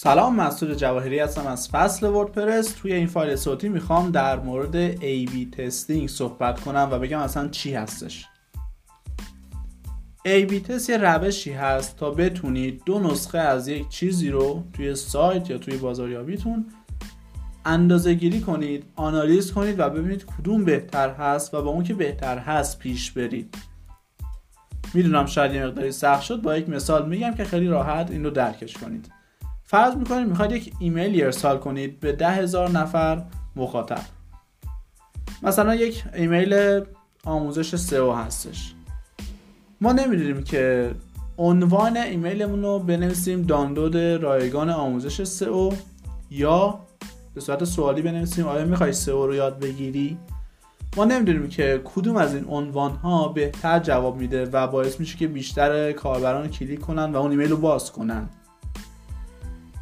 سلام مسعود جواهری هستم از فصل وردپرس. توی این فایل صوتی می‌خوام در مورد A-B testing صحبت کنم و بگم اصلا چی هستش. A-B test یه روشی هست تا بتونید دو نسخه از یک چیزی رو توی سایت یا توی بازاریابیتون اندازه گیری کنید آنالیز کنید و ببینید کدوم بهتر هست و با اون که بهتر هست پیش برید. می‌دونم شاید یه مقداری سخت شد با یک مثال میگم که خیلی راحت این رو درکش کنید. فرض می‌کنید می‌خواید یک ایمیل ارسال کنید به ده هزار نفر مخاطب. مثلا یک ایمیل آموزش سئو هستش. ما نمی‌دونیم که عنوان ایمیلمون رو بنویسیم دانلود رایگان آموزش سئو یا به صورت سوالی بنویسیم آیا می‌خوای سئو رو یاد بگیری. ما نمی‌دونیم که کدوم از این عنوان ها بهتر جواب میده و باعث میشه که بیشتر کاربران کلیک کنن و اون ایمیل رو باز کنن.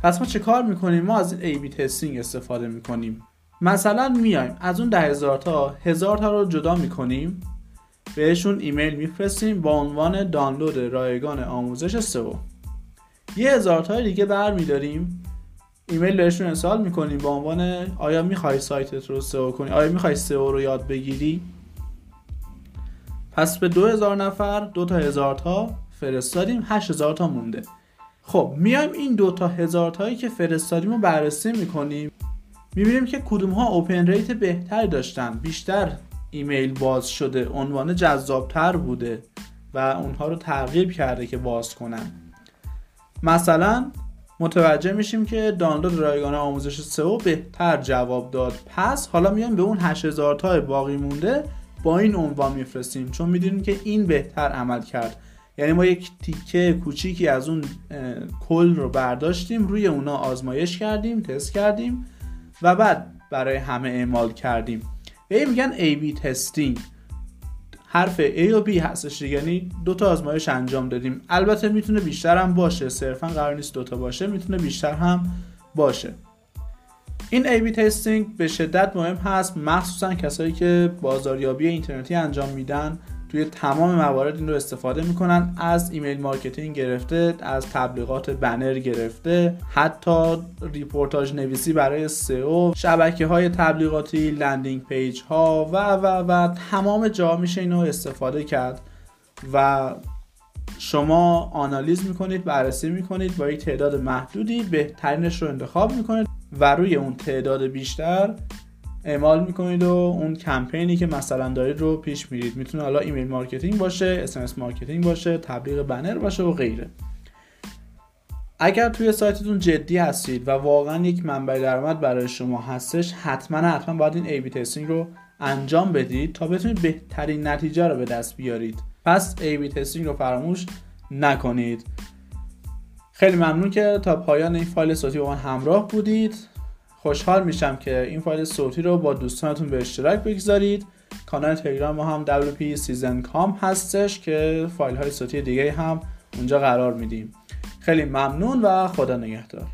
پس ما چه کار می‌کنیم؟ ما از این A-B testing استفاده می‌کنیم. مثلا میایم. از اون ده هزار تا هزار تا رو جدا می‌کنیم. بهشون ایمیل میفرستیم با عنوان دانلود رایگان آموزش سئو یه هزار تا دیگه برمیداریم ایمیل بهشون ارسال می‌کنیم با عنوان آیا می‌خوای سایتت رو سئو کنی؟ آیا می‌خوای سئو رو یاد بگیری؟ پس به دو هزار نفر دو تا هزار تا فرستادیم. هشت هزار تا مونده. خب میایم این دو تا هزار تایی که فرستادیم رو بررسی می‌کنیم. می‌بینیم که کدوم ها اوپن ریت بهتری داشتن. بیشتر ایمیل باز شده عنوان جذابتر بوده و اونها رو ترغیب کرده که باز کنن. مثلا متوجه میشیم که دانلود رایگان آموزش سئو بهتر جواب داد. پس حالا میایم به اون 8000 تا باقی مونده با این عنوان میفرستیم. چون می‌دونیم که این بهتر عمل کرد. یعنی ما یک تیکه کوچیکی از اون کل رو برداشتیم روی اونا آزمایش کردیم تست کردیم و بعد برای همه اعمال کردیم. به این میگن A-B تستینگ حرف A و B هستش یعنی دو تا آزمایش انجام دادیم. البته می‌تونه بیشتر هم باشه صرفا قرار نیست دوتا باشه می‌تونه بیشتر هم باشه. این A-B testing به شدت مهم هست مخصوصا کسایی که بازاریابی اینترنتی انجام میدن. توی تمام موارد این رو استفاده می‌کنن. از ایمیل marketing گرفته از تبلیغات بنر گرفته حتی ریپورتاج نویسی برای سئو شبکه های تبلیغاتی landing page ها و و و تمام جا میشه اینو استفاده کرد. و شما آنالیز می‌کنید بررسی می‌کنید با یک تعداد محدودی بهترینش رو انتخاب می‌کنید و روی اون تعداد بیشتر اعمال می‌کنید و اون کمپینی که مثلا دارید رو پیش میرید. می‌تونه حالا ایمیل marketing باشه SMS marketing باشه تبلیغ بنر باشه و غیره. اگر توی سایتتون جدی هستید و واقعا یک منبع درآمد برای شما هستش حتما حتما باید این A-B testing رو انجام بدید تا بتونید بهترین نتیجه رو به دست بیارید. پس A-B testing رو فراموش نکنید. خیلی ممنون که تا پایان این فایل صوتی با من همراه بودید. خوشحال میشم که این فایل صوتی رو با دوستانتون به اشتراک بگذارید. کانال تلگرام ما هم WP Season Com هستش که فایل های صوتی دیگه هم اونجا قرار میدیم. خیلی ممنون و خدا نگهدار.